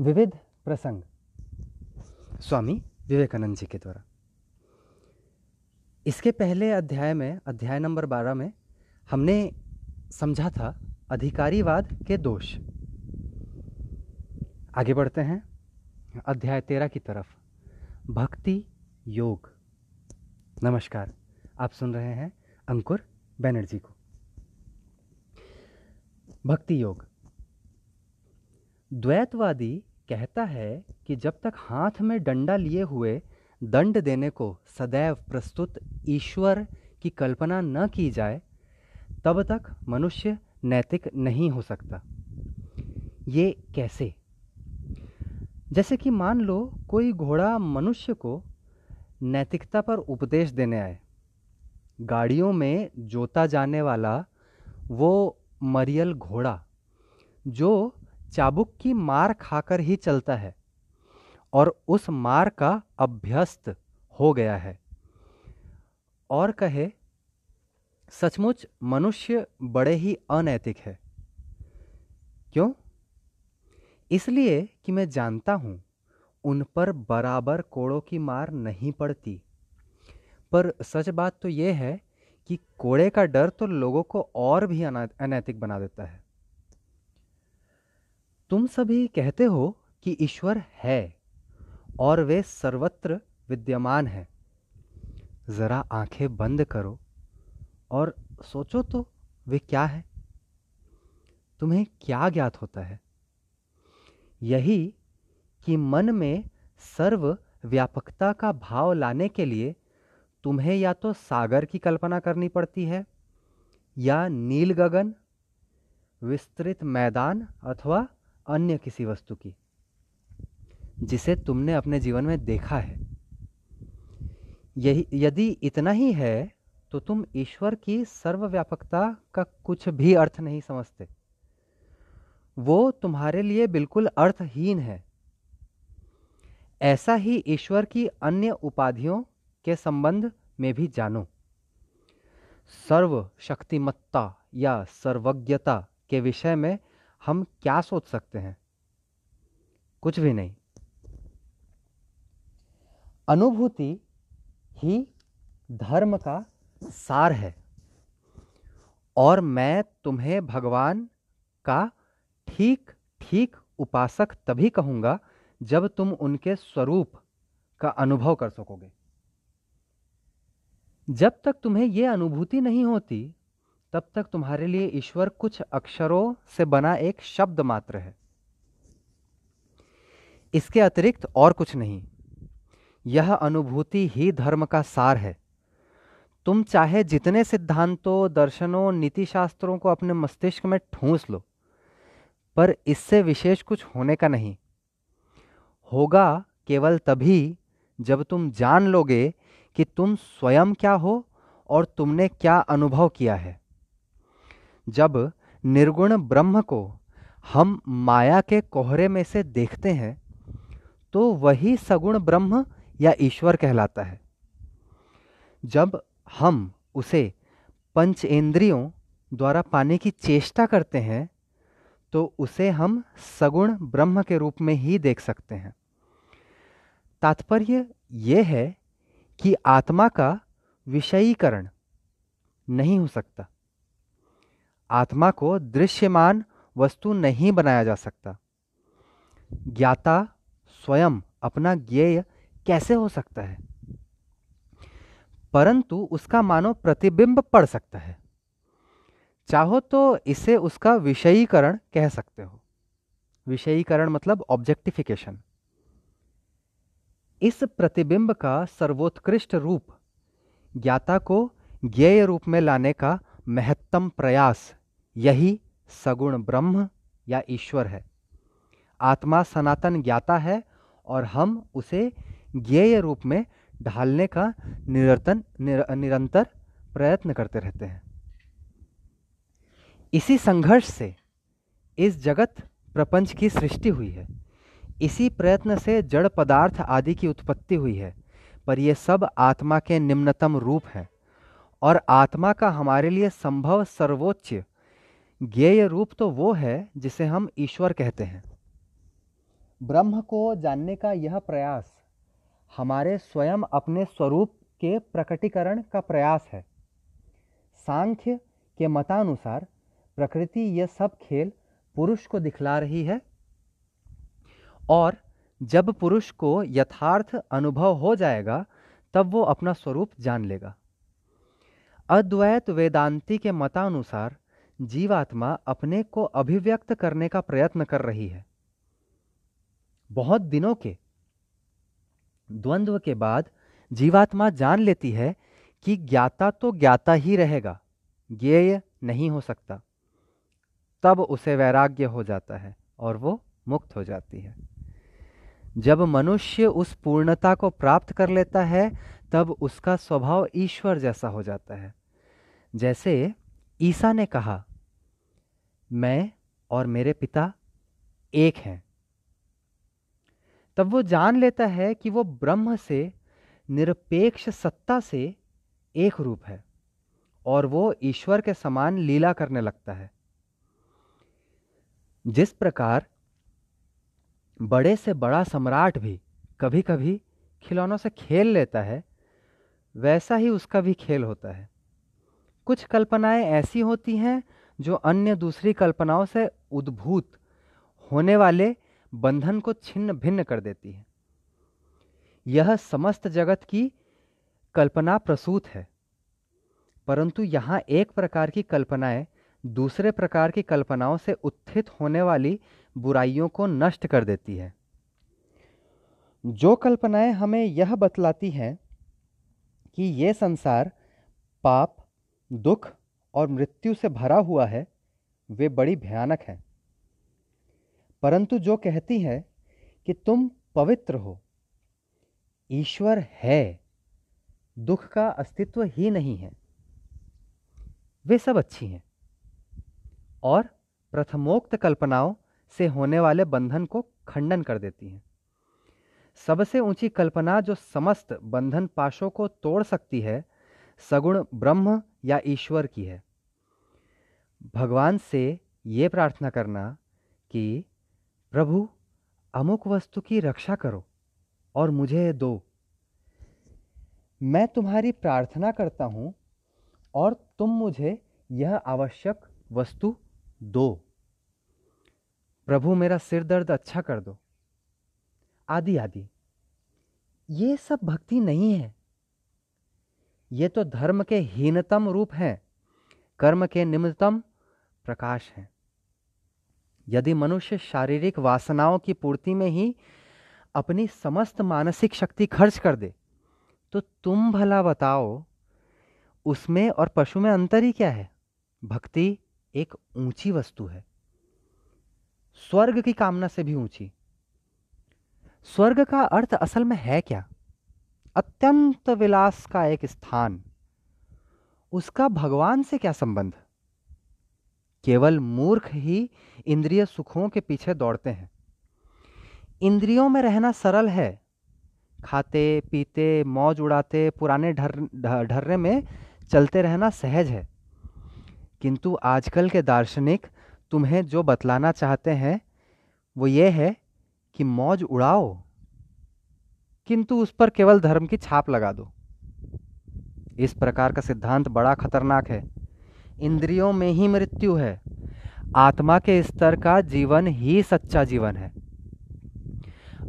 विविध प्रसंग। स्वामी विवेकानंद जी के द्वारा। इसके पहले अध्याय में, अध्याय नंबर बारह में हमने समझा था अधिकारीवाद के दोष। आगे बढ़ते हैं, अध्याय तेरह की तरफ़। भक्ति योग। नमस्कार, आप सुन रहे हैं अंकुर बैनर्जी को। भक्ति योग। द्वैतवादी कहता है कि जब तक हाथ में डंडा लिए हुए दंड देने को सदैव प्रस्तुत ईश्वर की कल्पना न की जाए, तब तक मनुष्य नैतिक नहीं हो सकता। ये कैसे? जैसे कि मान लो कोई घोड़ा मनुष्य को नैतिकता पर उपदेश देने आए। गाड़ियों में जोता जाने वाला वो मरियल घोड़ा, जो चाबुक की मार खाकर ही चलता है और उस मार का अभ्यस्त हो गया है। और कहे, सचमुच मनुष्य बड़े ही अनैतिक है। क्यों? इसलिए कि मैं जानता हूँ, उन पर बराबर कोड़ों की मार नहीं पड़ती। पर सच बात तो यह है कि कोड़े का डर तो लोगों को और भी अनैतिक बना देता है। तुम सभी कहते हो कि ईश्वर है और वे सर्वत्र विद्यमान है। जरा आँखें बंद करो और सोचो तो वे क्या है। तुम्हें क्या ज्ञात होता है? यही कि मन में सर्व व्यापकता का भाव लाने के लिए तुम्हें या तो सागर की कल्पना करनी पड़ती है या नील गगन विस्तृत मैदान अथवा अन्य किसी वस्तु की, जिसे तुमने अपने जीवन में देखा है। यही, यदि इतना ही है तो तुम ईश्वर की सर्वव्यापकता का कुछ भी अर्थ नहीं समझते। वो तुम्हारे लिए बिल्कुल अर्थहीन है। ऐसा ही ईश्वर की अन्य उपाधियों के संबंध में भी जानो। सर्व शक्तिमत्ता या सर्वज्ञता के विषय में हम क्या सोच सकते हैं? कुछ भी नहीं। अनुभूति ही धर्म का सार है। और मैं तुम्हें भगवान का ठीक ठीक उपासक तभी कहूँगा जब तुम उनके स्वरूप का अनुभव कर सकोगे। जब तक तुम्हें यह अनुभूति नहीं होती तब तक तुम्हारे लिए ईश्वर कुछ अक्षरों से बना एक शब्द मात्र है। इसके अतिरिक्त और कुछ नहीं। यह अनुभूति ही धर्म का सार है। तुम चाहे जितने सिद्धांतों, दर्शनों नीति शास्त्रों को अपने मस्तिष्क में ठूंस लो, पर इससे विशेष कुछ होने का नहीं। होगा केवल तभी जब तुम जान लोगे कि तुम स्वयं क्या हो और तुमने क्या अनुभव किया है। जब निर्गुण ब्रह्म को हम माया के कोहरे में से देखते हैं तो वही सगुण ब्रह्म या ईश्वर कहलाता है। जब हम उसे पंच इंद्रियों द्वारा पाने की चेष्टा करते हैं तो उसे हम सगुण ब्रह्म के रूप में ही देख सकते हैं। तात्पर्य यह है कि आत्मा का विषयीकरण नहीं हो सकता। आत्मा को दृश्यमान वस्तु नहीं बनाया जा सकता। ज्ञाता स्वयं अपना ज्ञेय कैसे हो सकता है? परंतु उसका मानो प्रतिबिंब पड़ सकता है। चाहो तो इसे उसका विषयीकरण कह सकते हो। विषयीकरण मतलब ऑब्जेक्टिफिकेशन इस प्रतिबिंब का सर्वोत्कृष्ट रूप ज्ञाता को ज्ञेय रूप में लाने का महत्तम प्रयास यही सगुण ब्रह्म या ईश्वर है। आत्मा सनातन ज्ञाता है और हम उसे ज्ञेय रूप में ढालने का निरतन निर, निरंतर प्रयत्न करते रहते हैं। इसी संघर्ष से इस जगत प्रपंच की सृष्टि हुई है। इसी प्रयत्न से जड़ पदार्थ आदि की उत्पत्ति हुई है पर यह सब आत्मा के निम्नतम रूप हैं। और आत्मा का हमारे लिए संभव सर्वोच्च ज्ञेय रूप तो वो है जिसे हम ईश्वर कहते हैं। ब्रह्म को जानने का यह प्रयास हमारे स्वयं अपने स्वरूप के प्रकटीकरण का प्रयास है। सांख्य के मतानुसार प्रकृति यह सब खेल पुरुष को दिखला रही है और जब पुरुष को यथार्थ अनुभव हो जाएगा तब वो अपना स्वरूप जान लेगा। अद्वैत वेदांति के मतानुसार जीवात्मा अपने को अभिव्यक्त करने का प्रयत्न कर रही है। बहुत दिनों के द्वंद्व के बाद जीवात्मा जान लेती है कि ज्ञाता तो ज्ञाता ही रहेगा, ज्ञेय नहीं हो सकता। तब उसे वैराग्य हो जाता है और वो मुक्त हो जाती है। जब मनुष्य उस पूर्णता को प्राप्त कर लेता है तब उसका स्वभाव ईश्वर जैसा हो जाता है। जैसे ईसा ने कहा, मैं और मेरे पिता एक हैं। तब वो जान लेता है कि वो ब्रह्म से, निरपेक्ष सत्ता से एक रूप है और वो ईश्वर के समान लीला करने लगता है। जिस प्रकार बड़े से बड़ा सम्राट भी कभी कभी खिलौनों से खेल लेता है वैसा ही उसका भी खेल होता है। कुछ कल्पनाएँ ऐसी होती हैं जो अन्य दूसरी कल्पनाओं से उद्भूत होने वाले बंधन को छिन्न भिन्न कर देती है। यह समस्त जगत की कल्पना प्रसूत है। परंतु यहाँ एक प्रकार की कल्पनाएँ दूसरे प्रकार की कल्पनाओं से उत्थित होने वाली बुराइयों को नष्ट कर देती है। जो कल्पनाएँ हमें यह बतलाती हैं कि ये संसार पाप, दुख और मृत्यु से भरा हुआ है, वे बड़ी भयानक हैं। परंतु जो कहती है कि तुम पवित्र हो, ईश्वर है, दुख का अस्तित्व ही नहीं है। वे सब अच्छी हैं और प्रथमोक्त कल्पनाओं से होने वाले बंधन को खंडन कर देती हैं। सबसे ऊँची कल्पना जो समस्त बंधन पाशों को तोड़ सकती है, सगुण ब्रह्म या ईश्वर की है। भगवान से ये प्रार्थना करना कि, प्रभु, अमुक वस्तु की रक्षा करो और मुझे दो। मैं तुम्हारी प्रार्थना करता हूँ और तुम मुझे यह आवश्यक वस्तु दो। प्रभु, मेरा सिर दर्द अच्छा कर दो। आदि आदि। ये सब भक्ति नहीं है। ये तो धर्म के हीनतम रूप हैं, कर्म के निम्नतम प्रकाश हैं। यदि मनुष्य शारीरिक वासनाओं की पूर्ति में ही अपनी समस्त मानसिक शक्ति खर्च कर दे तो तुम भला बताओ, उसमें और पशु में अंतर ही क्या है? भक्ति एक ऊँची वस्तु है। स्वर्ग की कामना से भी ऊँची। स्वर्ग का अर्थ असल में है क्या? अत्यंत विलास का एक स्थान। उसका भगवान से क्या संबंध? केवल मूर्ख ही इंद्रिय सुखों के पीछे दौड़ते हैं। इंद्रियों में रहना सरल है। खाते, पीते, मौज उड़ाते, पुराने ढर ढर्रे में चलते रहना सहज है। किंतु आजकल के दार्शनिक तुम्हें जो बतलाना चाहते हैं, वो ये है कि मौज उड़ाओ, किंतु उस पर केवल धर्म की छाप लगा दो। इस प्रकार का सिद्धांत बड़ा खतरनाक है। इंद्रियों में ही मृत्यु है। आत्मा के स्तर का जीवन ही सच्चा जीवन है।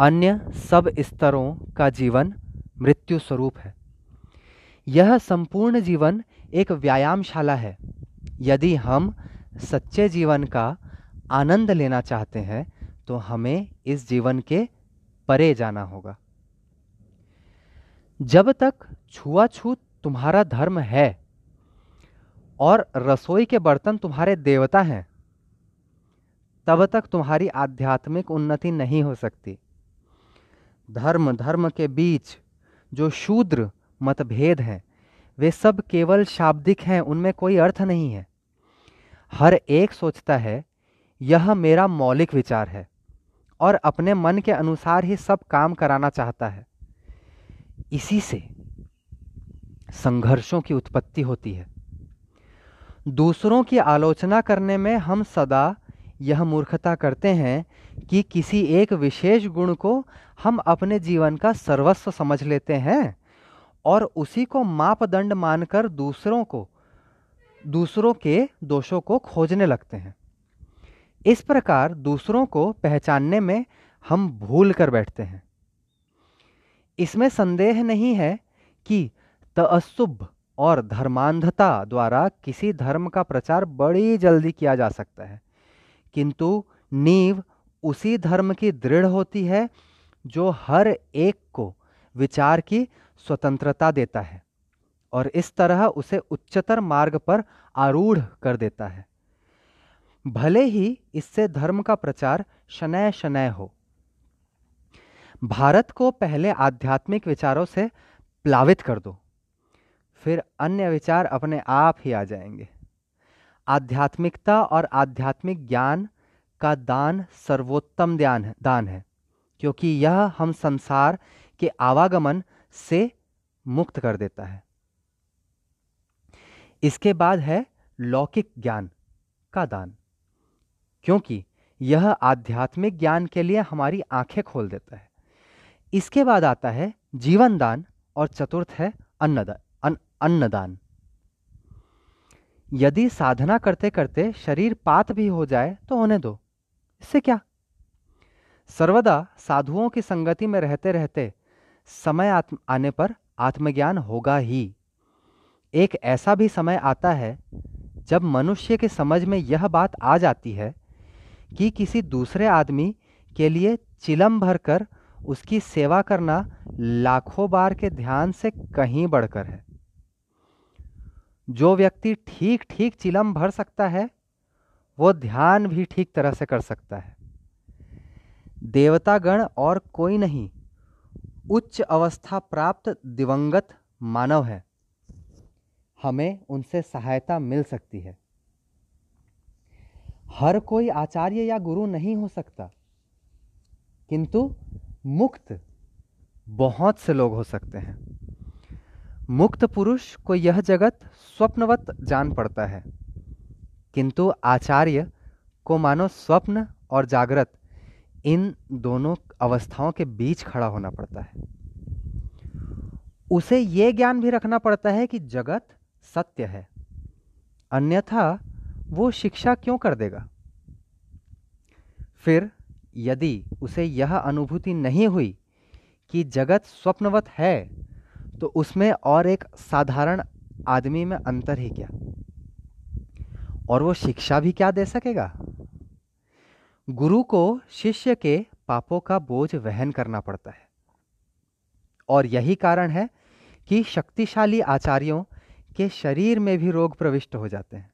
अन्य सब स्तरों का जीवन मृत्यु स्वरूप है। यह संपूर्ण जीवन एक व्यायामशाला है। यदि हम सच्चे जीवन का आनंद लेना चाहते हैं तो हमें इस जीवन के परे जाना होगा। जब तक छुआछूत तुम्हारा धर्म है और रसोई के बर्तन तुम्हारे देवता हैं, तब तक तुम्हारी आध्यात्मिक उन्नति नहीं हो सकती। धर्म धर्म के बीच जो शूद्र मतभेद हैं, वे सब केवल शाब्दिक हैं, उनमें कोई अर्थ नहीं है। हर एक सोचता है, यह मेरा मौलिक विचार है। और अपने मन के अनुसार ही सब काम कराना चाहता है। इसी से संघर्षों की उत्पत्ति होती है। दूसरों की आलोचना करने में हम सदा यह मूर्खता करते हैं कि किसी एक विशेष गुण को हम अपने जीवन का सर्वस्व समझ लेते हैं और उसी को मापदंड मानकर दूसरों को, दूसरों के दोषों को खोजने लगते हैं। इस प्रकार दूसरों को पहचानने में हम भूल कर बैठते हैं। इसमें संदेह नहीं है कि तअसुब और धर्मांधता द्वारा किसी धर्म का प्रचार बड़ी जल्दी किया जा सकता है, किंतु नींव उसी धर्म की दृढ़ होती है जो हर एक को विचार की स्वतंत्रता देता है और इस तरह उसे उच्चतर मार्ग पर आरूढ़ कर देता है। भले ही इससे धर्म का प्रचार शनय शनय हो। भारत को पहले आध्यात्मिक विचारों से प्लावित कर दो, फिर अन्य विचार अपने आप ही आ जाएँगे। आध्यात्मिकता और आध्यात्मिक ज्ञान का दान सर्वोत्तम दान है दान है, क्योंकि यह हम संसार के आवागमन से मुक्त कर देता है। इसके बाद है लौकिक ज्ञान का दान। क्योंकि यह आध्यात्मिक ज्ञान के लिए हमारी आँखें खोल देता है। इसके बाद आता है जीवन दान और चतुर्थ है अन्नदान अन, अन्नदान। यदि साधना करते करते शरीर पात भी हो जाए तो होने दो। इससे क्या? सर्वदा साधुओं की संगति में रहते रहते समय आत्म आने पर आत्मज्ञान होगा ही। एक ऐसा भी समय आता है जब मनुष्य के समझ में यह बात आ जाती है कि किसी दूसरे आदमी के लिए चिलम भरकर उसकी सेवा करना लाखों बार के ध्यान से कहीं बढ़कर है। जो व्यक्ति ठीक ठीक चिलम भर सकता है, वो ध्यान भी ठीक तरह से कर सकता है। देवतागण और कोई नहीं, उच्च अवस्था प्राप्त दिवंगत मानव है। हमें उनसे सहायता मिल सकती है। हर कोई आचार्य या गुरु नहीं हो सकता। किंतु मुक्त बहुत से लोग हो सकते हैं। मुक्त पुरुष को यह जगत स्वप्नवत जान पड़ता है। किंतु आचार्य को मानो स्वप्न और जागृत इन दोनों अवस्थाओं के बीच खड़ा होना पड़ता है। उसे यह ज्ञान भी रखना पड़ता है कि जगत सत्य है। अन्यथा वो शिक्षा क्यों कर देगा? फिर यदि उसे यह अनुभूति नहीं हुई कि जगत स्वप्नवत है तो उसमें और एक साधारण आदमी में अंतर ही क्या? और वो शिक्षा भी क्या दे सकेगा? गुरु को शिष्य के पापों का बोझ वहन करना पड़ता है। और यही कारण है कि शक्तिशाली आचार्यों के शरीर में भी रोग प्रविष्ट हो जाते हैं।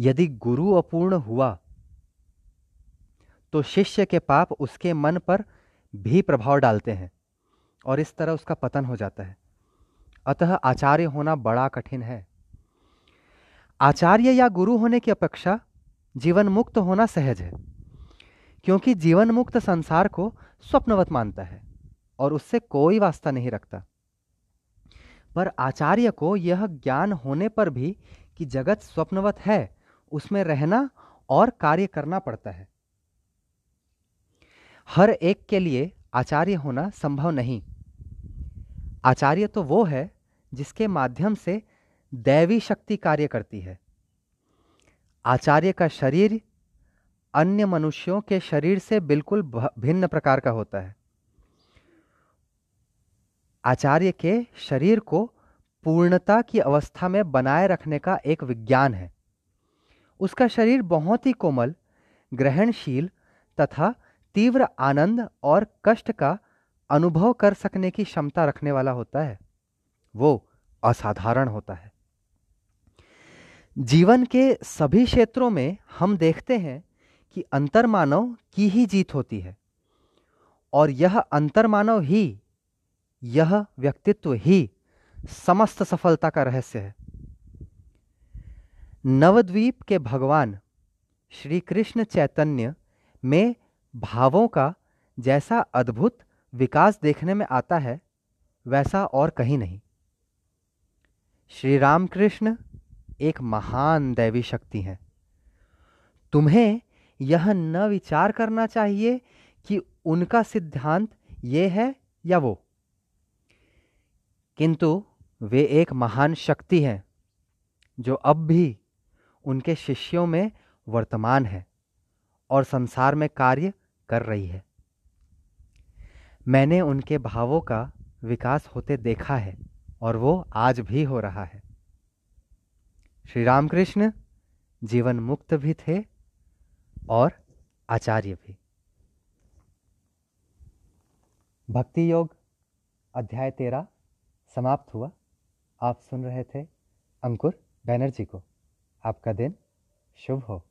यदि गुरु अपूर्ण हुआ तो शिष्य के पाप उसके मन पर भी प्रभाव डालते हैं और इस तरह उसका पतन हो जाता है। अतः आचार्य होना बड़ा कठिन है। आचार्य या गुरु होने की अपेक्षा जीवन मुक्त होना सहज है, क्योंकि जीवन मुक्त संसार को स्वप्नवत मानता है और उससे कोई वास्ता नहीं रखता। पर आचार्य को यह ज्ञान होने पर भी कि जगत स्वप्नवत है उसमें रहना और कार्य करना पड़ता है। हर एक के लिए आचार्य होना संभव नहीं। आचार्य तो वो है जिसके माध्यम से दैवी शक्ति कार्य करती है। आचार्य का शरीर अन्य मनुष्यों के शरीर से बिल्कुल भिन्न प्रकार का होता है। आचार्य के शरीर को पूर्णता की अवस्था में बनाए रखने का एक विज्ञान है। उसका शरीर बहुत ही कोमल, ग्रहणशील तथा तीव्र आनंद और कष्ट का अनुभव कर सकने की क्षमता रखने वाला होता है। वो असाधारण होता है। जीवन के सभी क्षेत्रों में हम देखते हैं कि अंतर्मानव की ही जीत होती है और यह अंतर्मानव ही, यह व्यक्तित्व ही समस्त सफलता का रहस्य है। नवद्वीप के भगवान श्री कृष्ण चैतन्य में भावों का जैसा अद्भुत विकास देखने में आता है, वैसा और कहीं नहीं। श्री रामकृष्ण एक महान दैवी शक्ति हैं। तुम्हें यह न विचार करना चाहिए कि उनका सिद्धांत ये है या वो। किंतु वे एक महान शक्ति हैं, जो अब भी उनके शिष्यों में वर्तमान है और संसार में कार्य कर रही है। मैंने उनके भावों का विकास होते देखा है और वो आज भी हो रहा है। श्री रामकृष्ण जीवन मुक्त भी थे और आचार्य भी। भक्ति योग अध्याय तेरह समाप्त हुआ। आप सुन रहे थे अंकुर बैनर्जी को। आपका दिन शुभ हो।